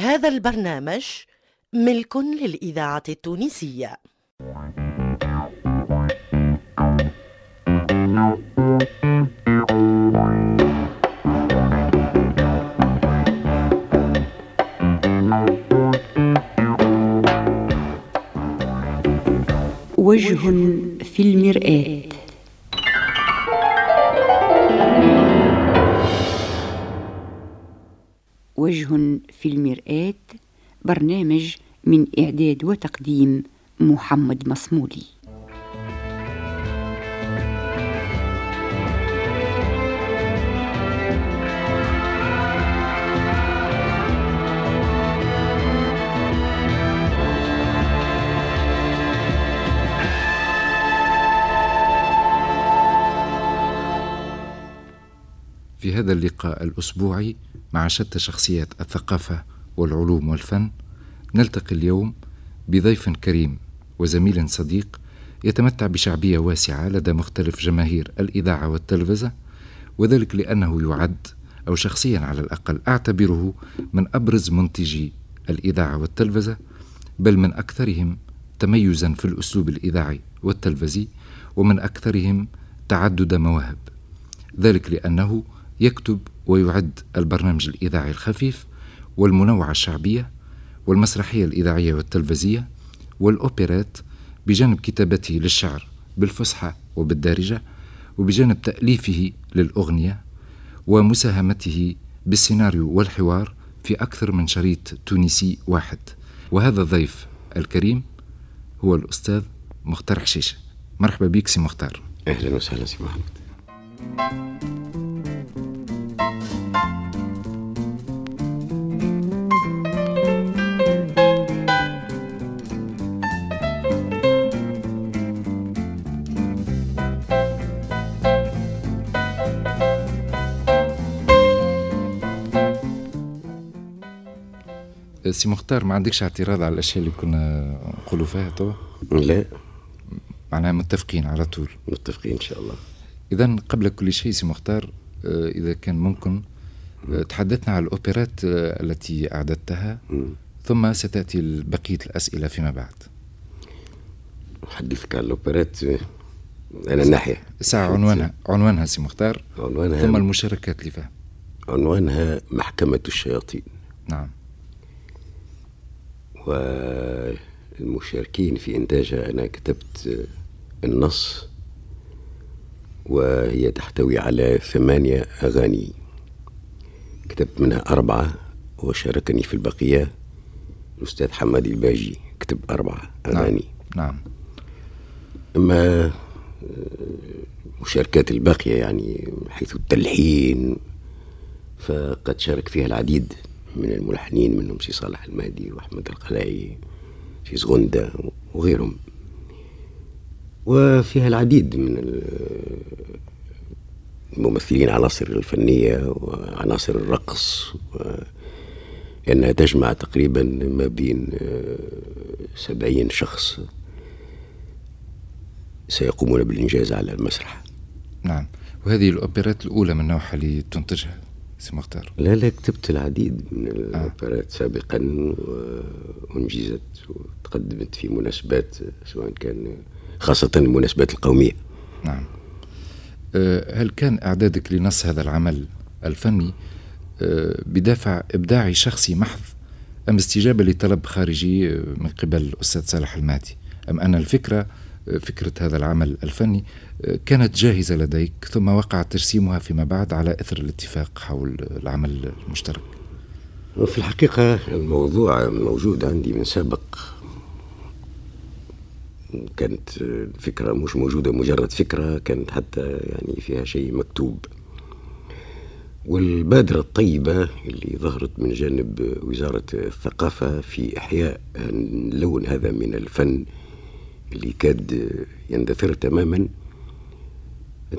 هذا البرنامج ملك للإذاعة التونسية. وجه في المرآة. وجه في المرآة برنامج من إعداد وتقديم محمد مصمولي. في هذا اللقاء الأسبوعي مع شتى شخصيات الثقافة والعلوم والفن نلتقي اليوم بضيف كريم وزميل صديق يتمتع بشعبية واسعة لدى مختلف جماهير الإذاعة والتلفزة وذلك لأنه يعد أو شخصيا على الأقل أعتبره من أبرز منتجي الإذاعة والتلفزة بل من أكثرهم تميزا في الأسلوب الإذاعي والتلفزي ومن أكثرهم تعدد مواهب ذلك لأنه يكتب ويعد البرنامج الإذاعي الخفيف والمنوعة الشعبية والمسرحية الإذاعية والتلفزية والأوبرات بجانب كتابته للشعر بالفصحى وبالدارجة وبجانب تأليفه للأغنية ومساهمته بالسيناريو والحوار في أكثر من شريط تونسي واحد. وهذا الضيف الكريم هو الأستاذ مختار حشيشة مرحبا بك سي مختار. أهلا وسهلا سي محمد. سي مختار ما عندكش اعتراض على الأشياء اللي كنا نقولوا فيها تو؟ لا. معناها متفقين على طول. متفقين إن شاء الله. اذا قبل كل شيء سي مختار آه، إذا كان ممكن آه، تحدثنا على الأوبرات آه، التي أعددتها ثم ستأتي بقية الأسئلة فيما بعد. احدثك عن الأوبرات على الناحية. الساعة عنوانها عنوانها سي مختار عنوانها ثم المشاركات اللي فيها عنوانها محكمة الشياطين. نعم. والمشاركين في إنتاجها أنا كتبت النص وهي تحتوي على ثمانية أغاني. كتبت منها أربعة وشاركني في البقية الأستاذ حماد الباجي كتب أربعة نعم، أغاني. نعم, نعم. أما المشاركات الباقية يعني حيث التلحين فقد شارك فيها العديد. من الملحنين منهم سي صالح المهدي وأحمد القلاعي سي زغندة وغيرهم. وفيها العديد من الممثلين عناصر الفنية وعناصر الرقص لأنها تجمع تقريبا ما بين سبعين شخص. سيقومون بالإنجاز على المسرح. نعم. وهذه الأوبرات الأولى من نوعها اللي تنتجها. سي مختار. لا لا كتبت العديد من الأوبرات آه. سابقا وأنجزت وتقدمت في مناسبات سواء كان خاصة المناسبات القومية. نعم. أه، هل كان إعدادك لنص هذا العمل الفني أه، بدافع إبداعي شخصي محض أم استجابة لطلب خارجي من قبل الأستاذ صالح المهدي أم أن الفكرة فكرة هذا العمل الفني كانت جاهزة لديك ثم وقع ترسيمها فيما بعد على إثر الاتفاق حول العمل المشترك. في الحقيقة الموضوع موجود عندي من سابق. كانت الفكرة مش موجودة مجرد فكرة كانت حتى يعني فيها شيء مكتوب. والبادرة الطيبة اللي ظهرت من جانب وزارة الثقافة في إحياء اللون هذا من الفن اللي كاد يندثر تماما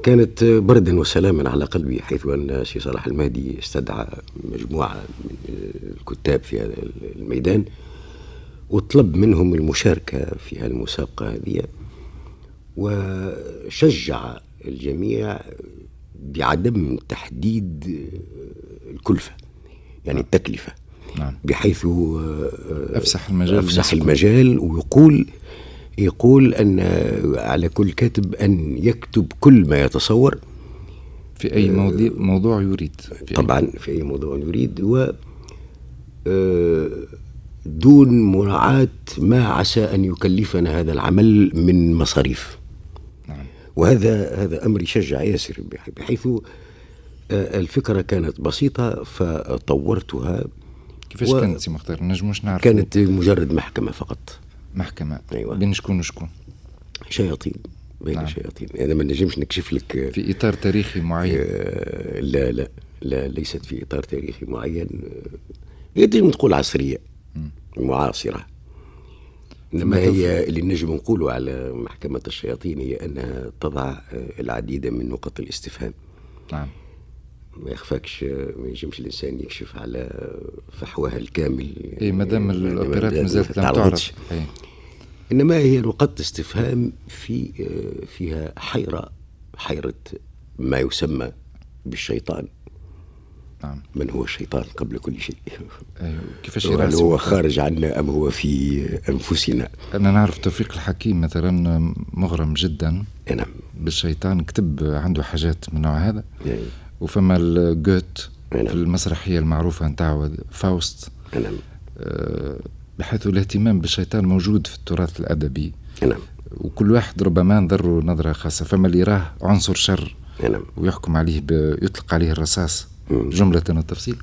كانت بردا وسلاما على قلبي حيث أن سي صلاح المهدي استدعى مجموعة من الكتاب في هذا الميدان وطلب منهم المشاركة في المسابقة هذه وشجع الجميع بعدم تحديد الكلفة يعني التكلفة نعم. بحيث أفسح المجال أفسح المجال ويقول يقول أن على كل كاتب أن يكتب كل ما يتصور. في أي موضوع, موضوع يريد. في طبعا أي... في أي موضوع يريد. و دون مراعاة ما عسى أن يكلفنا هذا العمل من مصاريف. نعم. وهذا هذا أمر يشجع ياسر بحيث الفكرة كانت بسيطة فطورتها. كيفاش و... كانت سي مختار؟ نجموش نعرف كانت مجرد محكمة فقط. محكمة. أيوة. بين شكون وشكون؟ شياطين. بين نعم. شياطين. أنا ما نجمش نكشف لك في إطار تاريخي معين. آه لا لا لا ليست في إطار تاريخي معين. يجب تقول عصرية معاصرة. إنما هي اللي نجم نقوله على محكمة الشياطين هي أنها تضع العديد من نقط الاستفهام. نعم. ما يخفاكش ما ينجمش الإنسان يكشف على فحوها الكامل. اي مادام الأوبرات مازالت لم تعرف إنما هي نقاط استفهام في فيها حيرة حيرة ما يسمى بالشيطان. نعم. من هو الشيطان قبل كل شيء؟ أيوه. كيفاش هل هو خارج عنا أم هو في أنفسنا؟ أنا نعرف توفيق الحكيم مثلا مغرم جدا. نعم. بالشيطان كتب عنده حاجات من النوع هذا. أيوه. وفما الجوت نعم. في المسرحية المعروفة نتاعو فاوست. نعم. آه، بحيث الاهتمام بالشيطان موجود في التراث الأدبي. نعم. وكل واحد ربما نظر نظرة خاصة. فما اللي يراه عنصر شر. نعم. ويحكم عليه يطلق عليه الرصاص. جملة وتفصيل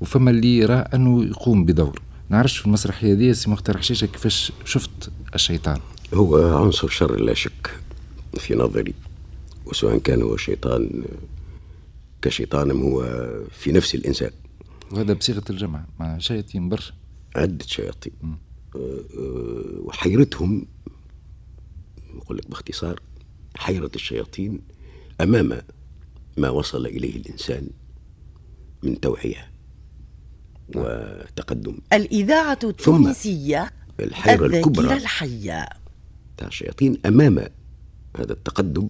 وفما اللي يرى أنه يقوم بدور. نعرفش في المسرحية دي سي مختار حشيشة كيفاش شفت الشيطان. هو عنصر شر لا شك في نظري. وسواء كان هو شيطان كشيطان هو في نفس الإنسان. وهذا بصيغة الجمع مع شياطين برشا. عدة شياطين. أه، أه، وحيرتهم نقول لك باختصار حيرة الشياطين أمام ما وصل إليه الإنسان من توعية وتقدم. الإذاعة التونسية الحيرة الكبرى الحية. تاع الشياطين أمام هذا التقدم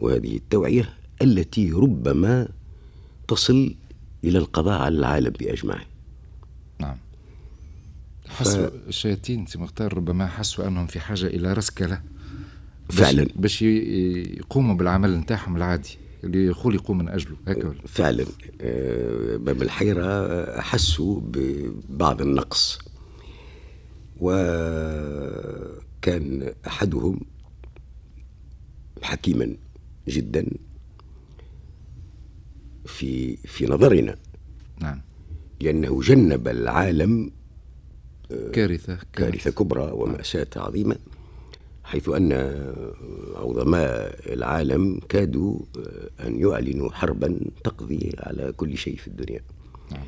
وهذه التوعية التي ربما تصل إلى القضاء على العالم بأجمعه نعم. حسوا ف... الشياطين سي مختار ربما حسوا أنهم في حاجة إلى رسكلة فعلا. باش يقوموا بالعمل نتاعهم العادي اللي يخلقوا من أجله هكذا فعلا. باب آه، الحيرة أحسوا ببعض النقص. وكان أحدهم حكيما جدا في في نظرنا. نعم. لأنه جنب العالم آه، كارثة كارثة كبرى ومأساة عظيمة حيث أن عظماء العالم كادوا أن يعلنوا حربا تقضي على كل شيء في الدنيا. نعم.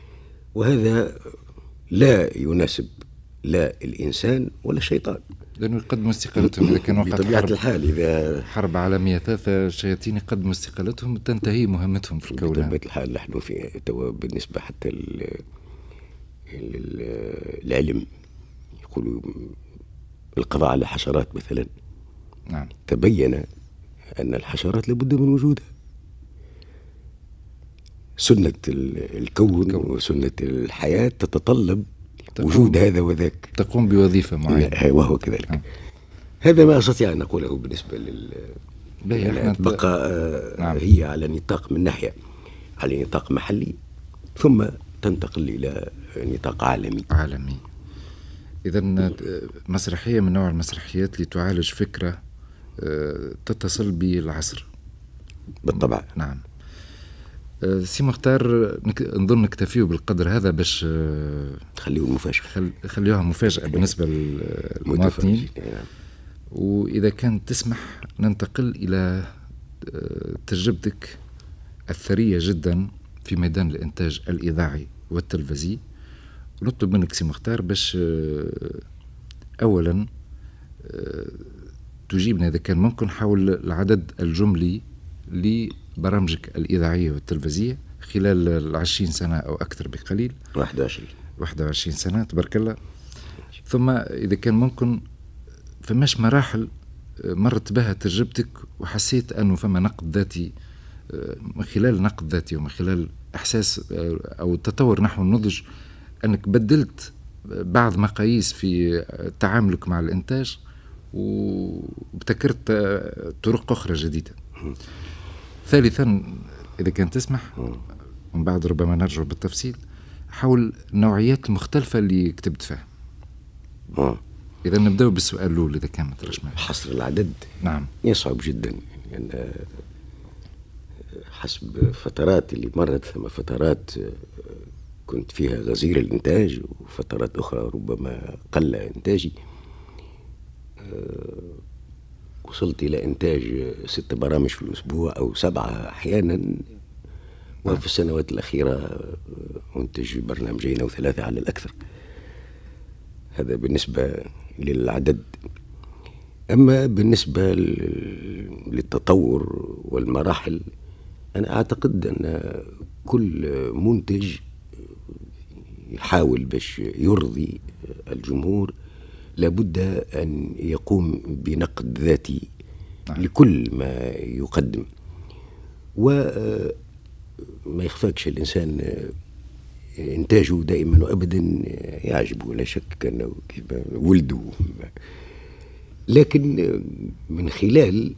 وهذا لا يناسب لا الإنسان ولا الشيطان. لأنه يقدموا استقالتهم إذا كان وقت بطبيعة حرب الحال إذا حرب عالمية ثالثة الشياطين يقدموا استقالتهم تنتهي مهمتهم في الكون بطبيعة الحال نحن في توا بالنسبة حتى العلم يقولوا القضاء على الحشرات مثلا نعم. تبين أن الحشرات لابد من وجودها سنة الكون, الكون. وسنة الحياة تتطلب وجود هذا وذاك. تقوم بوظيفة معينة. وهو كذلك. نعم. هذا ما أستطيع أن أقوله بالنسبة لل بقى آه، نعم. هي على نطاق من ناحية على نطاق محلي ثم تنتقل إلى نطاق عالمي. عالمي. إذا مسرحية من نوع المسرحيات اللي تعالج فكرة آه، تتصل بالعصر. بالطبع. نعم. آه، سي مختار نظن نكتفيه بالقدر هذا باش آه، خليه مفاجأة خل... خليوها مفاجأة بالنسبة للمواطنين. نعم. وإذا كان تسمح ننتقل إلى تجربتك الثرية جدا في ميدان الإنتاج الإذاعي والتلفزي. نطلب منك سي مختار باش آه، اولا آه، تجيبنا إذا كان ممكن حول العدد الجملي لبرامجك الإذاعية والتلفزيونيه خلال العشرين سنة أو أكثر بقليل. 21 21 سنة تبارك الله. ثم إذا كان ممكن فماش مراحل آه، مرت بها تجربتك وحسيت أنه فما نقد ذاتي من خلال نقد ذاتي ومن خلال إحساس أو التطور نحو النضج أنك بدلت بعض مقاييس في تعاملك مع الإنتاج وابتكرت طرق أخرى جديدة. ثالثا إذا كان تسمح ومن بعد ربما نرجع بالتفصيل حول النوعيات المختلفة اللي كتبت فيها إذا نبدأ بالسؤال الأول إذا كان ما حصر العدد؟ نعم. يصعب جدا. يعني حسب فترات اللي مرت ثم فترات كنت فيها غزير الإنتاج وفترات أخرى ربما قل إنتاجي. وصلت إلى إنتاج ست برامج في الأسبوع أو سبعة أحيانا. وفي السنوات الأخيرة أنتج برنامجين أو ثلاثة على الأكثر. هذا بالنسبة للعدد. أما بالنسبة للتطور والمراحل أنا أعتقد أن كل منتج يحاول باش يرضي الجمهور لابد أن يقوم بنقد ذاتي نعم. لكل ما يقدم. وما يخفاكش الإنسان إنتاجه دائما وأبدا يعجبه لا شك أنه ولده. لكن من خلال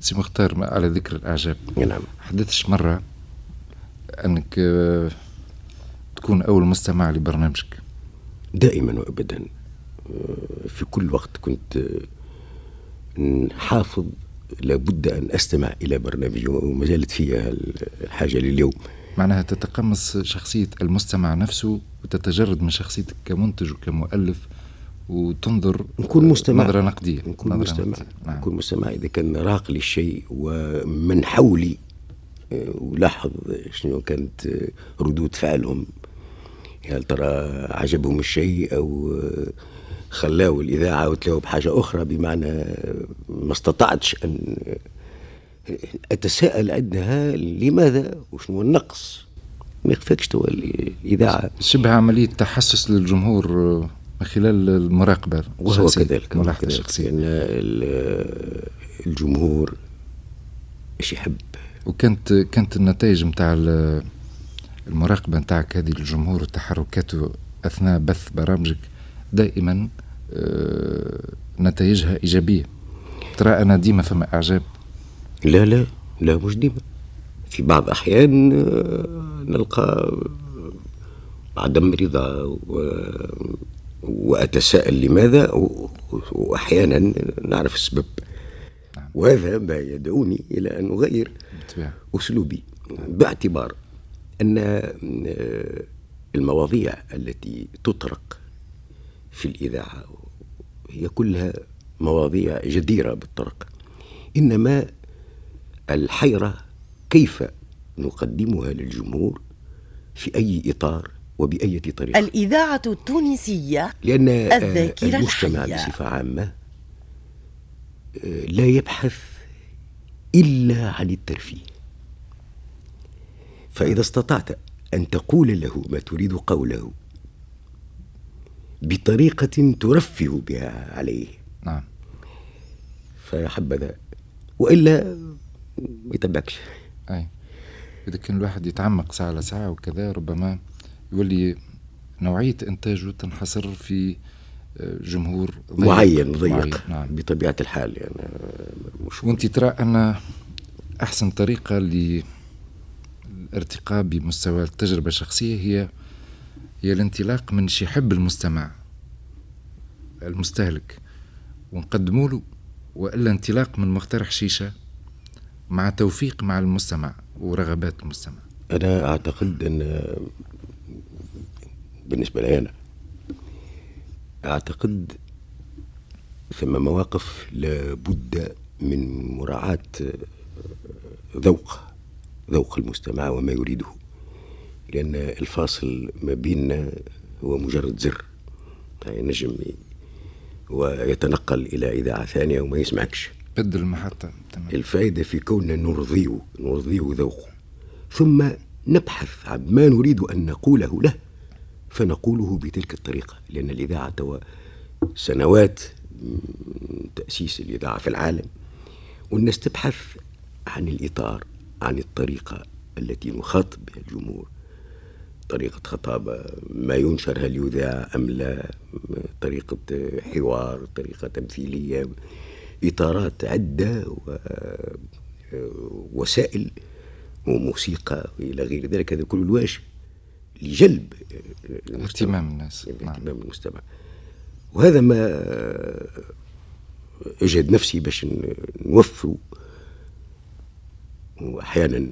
سي مختار على ذكر الإعجاب نعم. حدثش مرة أنك تكون أول مستمع لبرنامجك؟ دائما وأبدا. في كل وقت كنت حافظ لابد أن أستمع إلى برنامجي وما زالت فيها الحاجة لليوم. معناها تتقمص شخصية المستمع نفسه وتتجرد من شخصيتك كمنتج وكمؤلف وتنظر نكون مستمع. نظرة نقدية. نكون نظرة مستمع. نقدية. نعم. نكون مستمع. إذا كان راق للشيء ومن حولي آه، ولاحظ شنو كانت ردود فعلهم هل ترى عجبهم الشيء أو خلاو الإذاعة وتلاو بحاجة أخرى بمعنى ما استطعتش أن أتساءل عندها لماذا وشنو النقص. ما يخفاكش توا الإذاعة. شبه عملية تحسس للجمهور من خلال المراقبة. وهو كذلك ملاحظة شخصية. لأن الجمهور إيش يحب. وكانت كانت النتائج نتاع المراقبة نتاعك هذه للجمهور وتحركاته أثناء بث برامجك دائما نتائجها إيجابية. ترى أنا ديما فما إعجاب. لا لا لا مش ديما. في بعض الأحيان آه، نلقى عدم رضا و... وأتساءل لماذا وأحيانا نعرف السبب. نعم. وهذا ما يدعوني إلى أن أغير أسلوبي باعتبار أن آه، المواضيع التي تطرق في الإذاعة هي كلها مواضيع جديرة بالطرق. إنما الحيرة كيف نقدمها للجمهور في أي إطار وبأية طريقة؟ الإذاعة التونسية لأن الذاكرة المجتمع الحية. بصفة عامة لا يبحث إلا عن الترفيه. فإذا استطعت أن تقول له ما تريد قوله بطريقة ترفه بها عليه. نعم. فحبذا. وإلا ما يتبعكش. أي. إذا كان الواحد يتعمق ساعة لساعة وكذا ربما يولي نوعية إنتاجه تنحصر في آه، جمهور ضيق. معين ضيق. معين. نعم. بطبيعة الحال يعني مش وأنت ترى أن أحسن طريقة ل الارتقاء بمستوى التجربة الشخصية هي هي الانطلاق من شي يحب المستمع المستهلك. ونقدموا له وإلا انطلاق من مقترح شيشة مع توفيق مع المستمع ورغبات المستمع. أنا أعتقد إن بالنسبة لي أنا أعتقد ثم مواقف لابد من مراعاة ذوق ذوق المستمع وما يريده. لأن الفاصل ما بيننا هو مجرد زر. يعني نجم ويتنقل إلى إذاعة ثانية وما يسمعكش. بدل المحطة. تمام. الفائدة في كوننا نرضيه نرضيه ذوقه. ثم نبحث عن ما نريد أن نقوله له فنقوله بتلك الطريقة. لأن الإذاعة سنوات تأسيس الإذاعة في العالم. والناس تبحث عن الإطار عن الطريقة التي نخاطب بها الجمهور. طريقة خطابة ما ينشر هل يذاع أم لا طريقة حوار طريقة تمثيلية إطارات عدة ووسائل وموسيقى وإلى غير ذلك هذا كله الواش لجلب اهتمام الناس نعم. اهتمام نعم. المجتمع وهذا ما أجهد نفسي باش نوفروا وأحيانا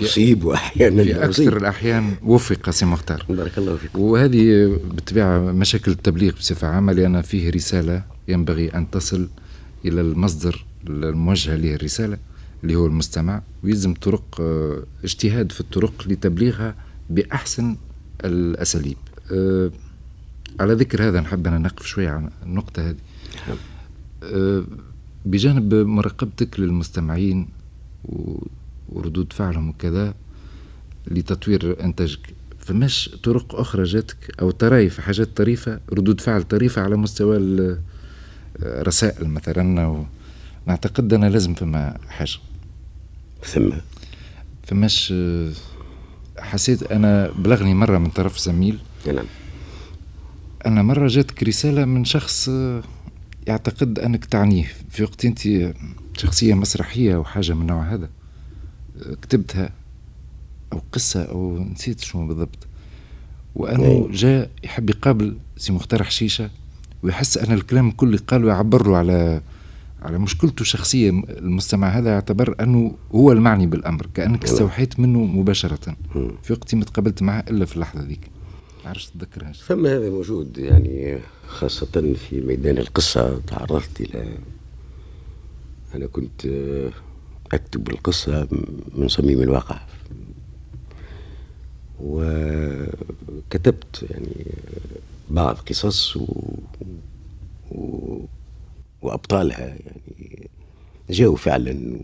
أصيب وأحيانا في أكثر الأحيان وفق سي مختار. بارك الله فيك. وهذه بالطبيعة مشاكل التبليغ بصفة عامة لأن فيه رسالة ينبغي أن تصل إلى المصدر الموجهة له الرسالة اللي هو المستمع ويلزم طرق آه، اجتهاد في الطرق لتبليغها بأحسن الأساليب. أه على ذكر هذا نحب أنا نقف شوية على النقطة هذه. أه بجانب مراقبتك للمستمعين وردود فعلهم وكذا لتطوير إنتاجك. فماش طرق أخرى جاتك أو طرايف حاجات طريفة ردود فعل طريفة على مستوى الرسائل مثلا نعتقد أنا لازم فما حاجة. ثم؟ فماش حسيت أنا بلغني مرة من طرف زميل. نعم. أنا مرة جاتك رسالة من شخص يعتقد أنك تعنيه. في وقت أنت شخصية مسرحية أو حاجة من النوع هذا. كتبتها أو قصة أو نسيت شنو بالضبط. وانه جاء يحب يقابل سي مختار حشيشه ويحس أن الكلام الكل اللي قاله يعبر له على على مشكلته الشخصية. المستمع هذا يعتبر أنه هو المعني بالأمر كأنك استوحيت منه مباشرة. في وقت ما تقابلت معه إلا في اللحظة ذيك. عرفت تتذكرهاش ثم هذا موجود يعني خاصة في ميدان القصة تعرضت إلى أنا كنت أكتب القصة من صميم الواقع. وكتبت يعني بعض قصص و... و... وأبطالها. يعني جاءوا فعلا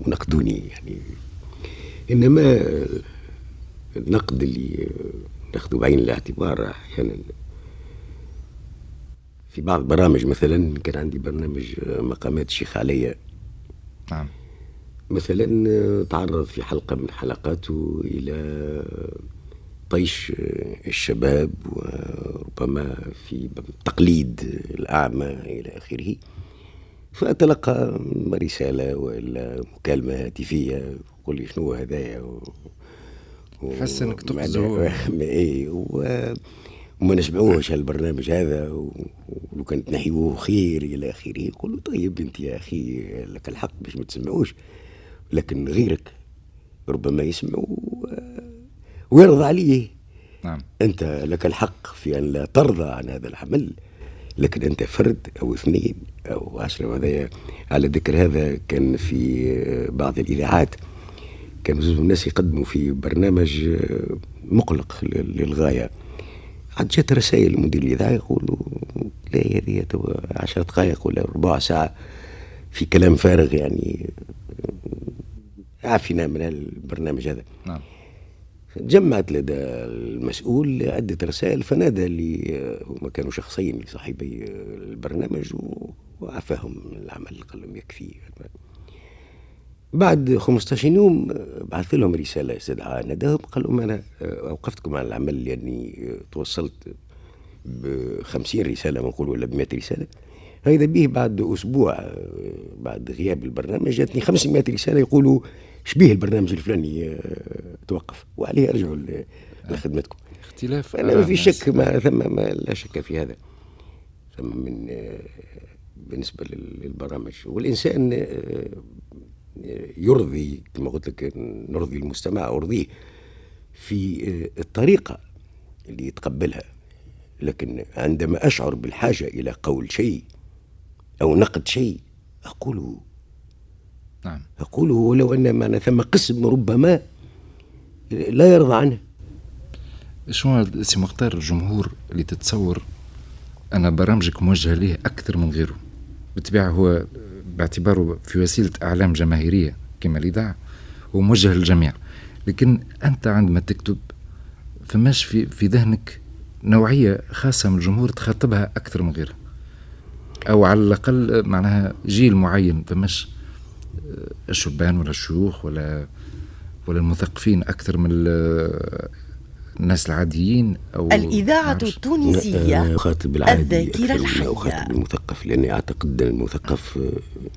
ونقدوني يعني. إنما النقد اللي ناخذه بعين الاعتبار أحيانا في بعض البرامج مثلا كان عندي برنامج مقامات الشيخ عليا. نعم. مثلا تعرض في حلقة من حلقاته إلى طيش الشباب وربما في تقليد الأعمى إلى آخره. فأتلقى رسالة ولا مكالمة هاتفية يقول لي شنو هذايا و... حس إنك تقصده اي وما نسمعوش هالبرنامج هذا ولو كانت نحيوه خير إلى آخره يقول له طيب أنت يا أخي لك الحق باش ما تسمعوش. لكن غيرك ربما يسمع ويرضى عليه. نعم. أنت لك الحق في أن لا ترضى عن هذا العمل لكن أنت فرد أو اثنين أو عشرة وهذا على ذكر هذا كان في بعض الإذاعات. كان زوج الناس يقدموا في برنامج مقلق للغاية. عاد جات رسائل مدير الإذاعة يقولوا لا هذه عشر دقائق ولا ربع ساعة في كلام فارغ يعني. عافينا من البرنامج هذا. نعم. جمعت لدى المسؤول عدة رسائل فنادى لي هما كانوا شخصين صاحبي البرنامج وعفاهم العمل قال لهم يكفي. بعد 15 يوم بعث لهم رسالة استدعاء نداهم قال لهم أنا أوقفتكم عن العمل لأني توصلت ب 50 رسالة نقول ولا ب 100 رسالة. هذا به بعد أسبوع بعد غياب البرنامج جاتني 500 رسالة يقولوا شبيه البرنامج الفلاني؟ آه، توقف. وعليه ارجعوا لخدمتكم. اختلاف أنا ما في شك ما ثم ما لا شك في هذا. ثم من آه، بالنسبة للبرامج. والإنسان آه، يرضي كما قلت لك نرضي المستمع أرضيه في الطريقة اللي يتقبلها. لكن عندما أشعر بالحاجة إلى قول شيء أو نقد شيء أقوله. نعم. أقوله ولو أن معنا ثم قسم ربما لا يرضى عنه. شنو سي مختار الجمهور اللي تتصور أن برامجك موجهة ليه أكثر من غيره؟ بالطبيعة هو باعتباره في وسيلة أعلام جماهيرية كما الإذاعة هو موجه للجميع. لكن أنت عندما تكتب فماش في, في ذهنك نوعية خاصة من الجمهور تخاطبها أكثر من غيرها؟ أو على الأقل معناها جيل معين فماش الشبان ولا الشيوخ ولا ولا المثقفين أكثر من الناس العاديين أو الإذاعة التونسية أخاطب العادي الذاكرة الحية. أخاطب المثقف لأني أعتقد أن المثقف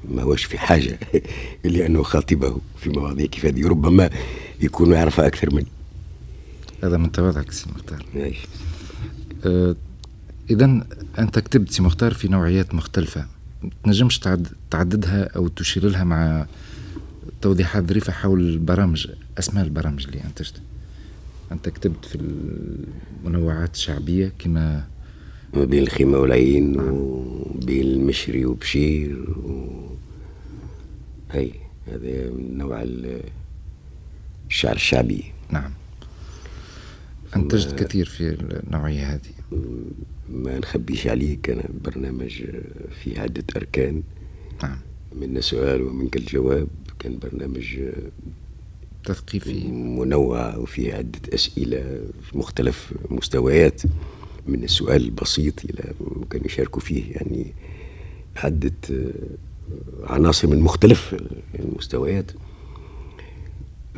ما هوش في حاجة. لأنه خاطبه في مواضيع كيف هذه. ربما يكون يعرفها أكثر مني. هذا من تواضعك سي مختار. إذا أنت كتبت مختار في نوعيات مختلفة. تنجمش تعد تعددها أو تشير لها مع توضيحات ظريفة حول البرامج أسماء البرامج اللي أنتجتها أنت كتبت في المنوعات الشعبية كما ما بين الخيمة والعين وبين المشري وبشير و... هي هذا من نوع ال- الشعر الشعبي. نعم. أنتجت كثير في النوعية هذه. ما نخبيش عليك أنا برنامج فيه عدة أركان. نعم. منا سؤال ومنك الجواب كان برنامج تثقيفي. منوع وفيه عدة أسئلة في مختلف مستويات. من السؤال البسيط إلى ممكن يشاركوا فيه يعني عدة عناصر من مختلف المستويات.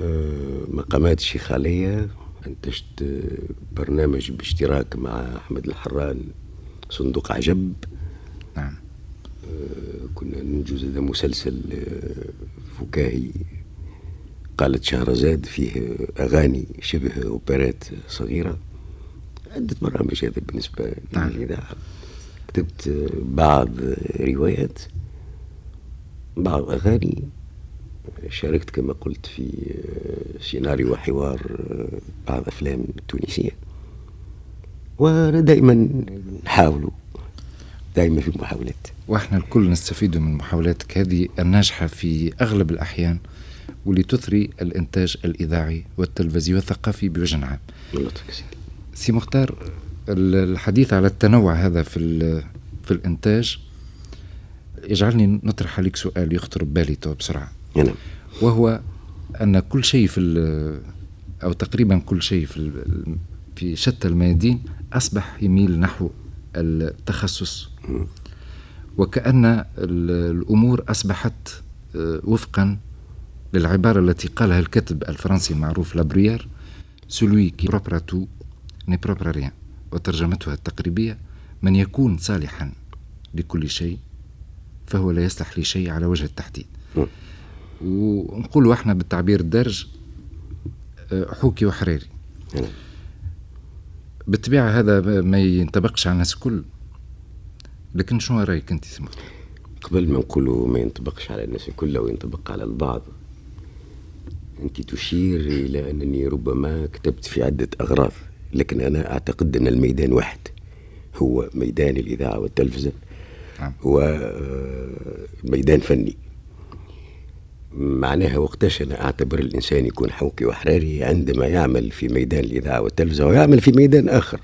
آه، مقامات الشيخالية أنتجت آه، برنامج باشتراك مع أحمد الحران صندوق عجب. نعم. كنا ننجز هذا مسلسل آه، فكاهي. قالت شهرزاد فيه أغاني شبه أوبرات صغيرة. عدة برامج هذا بالنسبة نعم. للإذاعة كتبت آه، بعض روايات بعض أغاني شاركت كما قلت في سيناريو وحوار بعض أفلام تونسية. وأنا دائما نحاول دائما في محاولات وإحنا الكل نستفيد من محاولاتك. هذه الناجحة في أغلب الأحيان واللي تثري الإنتاج الإذاعي والتلفزيوني والثقافي بوجه عام. سي مختار ال- الحديث على التنوع هذا في في الإنتاج يجعلني نطرح عليك سؤال يخطر ببالي تو بسرعة. نعم. وهو أن كل شيء في ال- أو تقريبا كل شيء في في شتى الميادين أصبح يميل نحو التخصص. وكأن ال- الأمور أصبحت آه، وفقا للعبارة التي قالها الكاتب الفرنسي المعروف لابرويير propre à tout n'est propre à rien وترجمتها التقريبية من يكون صالحا لكل شيء فهو لا يصلح لشيء على وجه التحديد. ونقولوا إحنا بالتعبير الدارج آه، حوكي وحريري. بالطبيعة هذا ما ينطبقش على الناس الكل لكن شنو رأيك أنت سمو؟ قبل ما نقولوا ما ينطبقش على الناس كلها وينطبق على البعض أنت تشير إلى أنني ربما كتبت في عدة أغراض لكن أنا أعتقد أن الميدان واحد هو ميدان الإذاعة والتلفزة نعم. هو آه، ميدان فني معناها وقتاش أنا أعتبر الإنسان يكون حوكي وحراري عندما يعمل في ميدان الإذاعة والتلفزة ويعمل في ميدان آخر.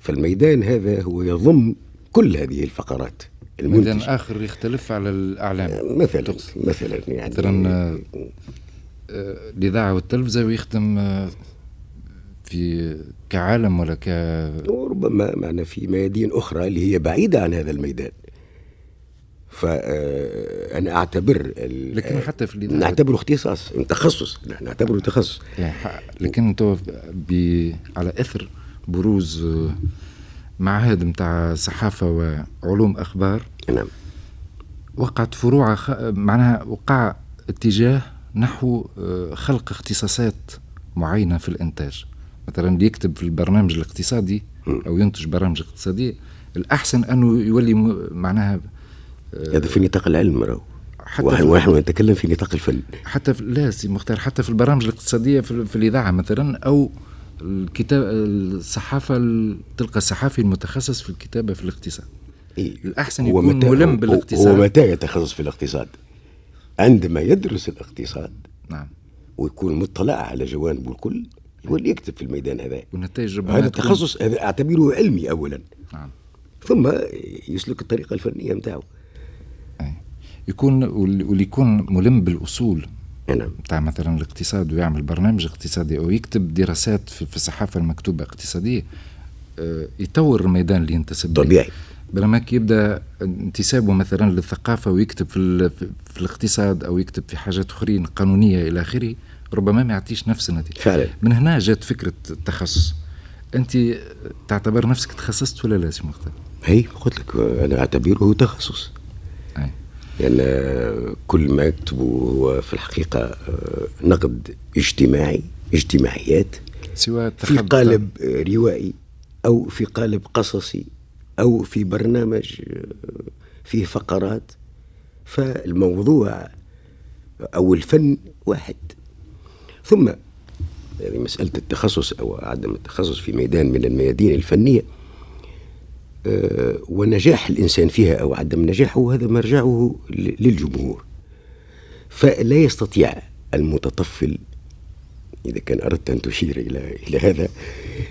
فالميدان هذا هو يضم كل هذه الفقرات ميدان المنتج آخر يختلف على الأعلام. مثلا تقصد. مثلا يعني مثلا آه، آه، الإذاعة والتلفزة ويخدم آه، في كعالم ولا ك وربما معنا في ميادين أخرى اللي هي بعيدة عن هذا الميدان. فأنا أعتبر ال- لكن حتى في الإذاعة نعتبره اختصاص تخصص نحن نعتبره تخصص. يعني لكن ب... على إثر بروز آه، معهد متاع صحافة وعلوم أخبار نعم. وقعت فروع خ... معناها وقع اتجاه نحو آه، خلق اختصاصات معينة في الإنتاج. مثلا اللي يكتب في البرنامج الاقتصادي أو ينتج برامج اقتصادية الأحسن أنه يولي معناها هذا في نطاق العلم راهو. حتى ونحن نتكلم في نطاق الفن. حتى في لا سي مختار حتى في البرامج الاقتصادية في, في الإذاعة مثلا أو الكتاب الصحافة ال- تلقى الصحافي المتخصص في الكتابة في الاقتصاد. إيه. الأحسن هو يكون متى- ملم هو- بالاقتصاد. هو متى يتخصص في الاقتصاد؟ عندما يدرس الاقتصاد نعم. ويكون مطلع على جوانبه الكل يولي يكتب في الميدان هذا. والنتائج هذا التخصص هذا أعتبره علمي اولا. نعم. ثم يسلك الطريقة الفنية نتاعو. يكون وال- واللي يكون ملم بالأصول. نعم. بتاع مثلا الاقتصاد ويعمل برنامج اقتصادي أو يكتب دراسات في, الصحافة المكتوبة اقتصادية آه، يطور الميدان اللي ينتسب. طبيعي. بينما كي يبدأ انتسابه مثلا للثقافة ويكتب في, في, الاقتصاد أو يكتب في حاجات أخرين قانونية إلى آخره ربما ما يعطيش نفس النتيجة. فعلا. من هنا جات فكرة التخصص. أنت تعتبر نفسك تخصصت ولا لا سي مختار؟ هي قلت لك أنا أعتبره تخصص. أي. لأن يعني كل ما اكتبه هو في الحقيقة آه، نقد اجتماعي اجتماعيات سواء في قالب روائي أو في قالب قصصي أو في برنامج آه، فيه فقرات. فالموضوع أو الفن واحد. ثم يعني مسألة التخصص أو عدم التخصص في ميدان من الميادين الفنية ونجاح الإنسان فيها أو عدم نجاحه هذا مرجعه للجمهور. فلا يستطيع المتطفل إذا كان أردت أن تشير إلى إلى هذا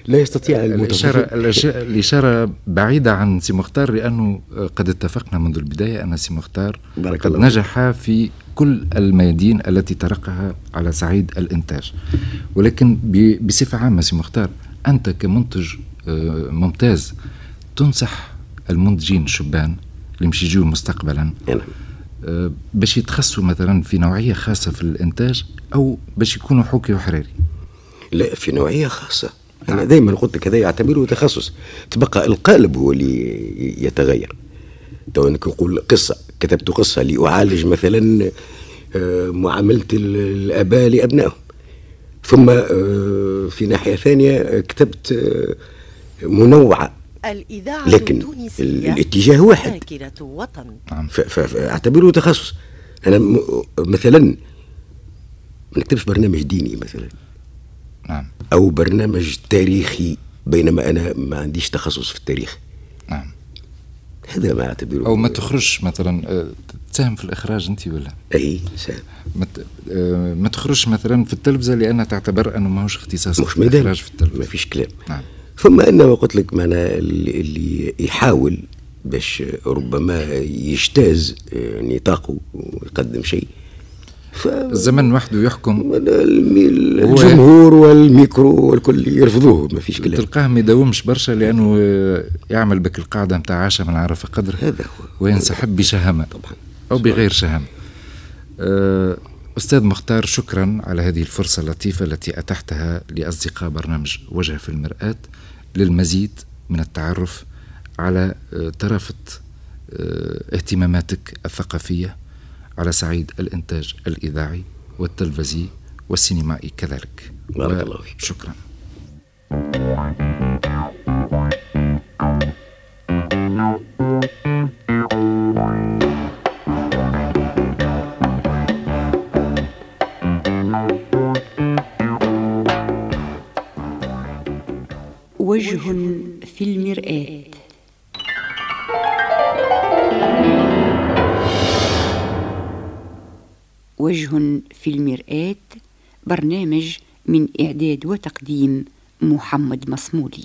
لا يستطيع الإشارة الإشارة بعيدة عن سي مختار لأنه قد اتفقنا منذ البداية أن سي مختار قد بارك الله نجح في كل الميادين التي تركها على صعيد الإنتاج. ولكن بصفة عامة سي مختار أنت كمنتج آه، ممتاز تنصح المنتجين الشبان اللي مش يجوا مستقبلا نعم. آه، باش يتخصصوا مثلا في نوعية خاصة في الإنتاج أو باش يكونوا حوكي وحراري. لا في نوعية خاصة. أنا دائما قلت لك هذا يعتبره تخصص. تبقى القالب هو اللي يتغير. تو انك نقول قصة كتبت قصة لأعالج مثلا آه، معاملة الآباء لأبنائهم. ثم آه، في ناحية ثانية كتبت منوعة لكن التونسية الاتجاه واحد. نعم فاعتبره تخصص. أنا م- مثلا ما نكتبش برنامج ديني مثلا. نعم. أو برنامج تاريخي بينما أنا ما عنديش تخصص في التاريخ. نعم. هذا ما أعتبره. أو ما تخرجش مثلا آه، تساهم في الإخراج أنت ولا؟ ما ت- آه، ما تخرجش مثلا في التلفزة لأن تعتبر أنه ماهوش اختصاص مش ميدان ما فيش كلام. نعم. ثم أنا قلت لك معنا اللي, يحاول باش ربما يجتاز نطاقه ويقدم شيء. ف الزمن وحده يحكم. الجمهور والميكرو والكل يرفضوه ما فيش كلام. تلقاه ما يداومش برشا لأنه آه، يعمل بك القاعدة نتاع عاش من عرف قدر. هذا هو. وينسحب بشهامه طبعا. أو بغير شهامة. آه، أستاذ مختار شكرا على هذه الفرصة اللطيفة التي أتحتها لأصدقاء برنامج وجه في المرآة للمزيد من التعرف على آه، طرافة آه، اهتماماتك الثقافية على صعيد الإنتاج الإذاعي والتلفزي والسينمائي كذلك بارك الله فيك. شكرا برنامج من إعداد وتقديم محمد مصمولي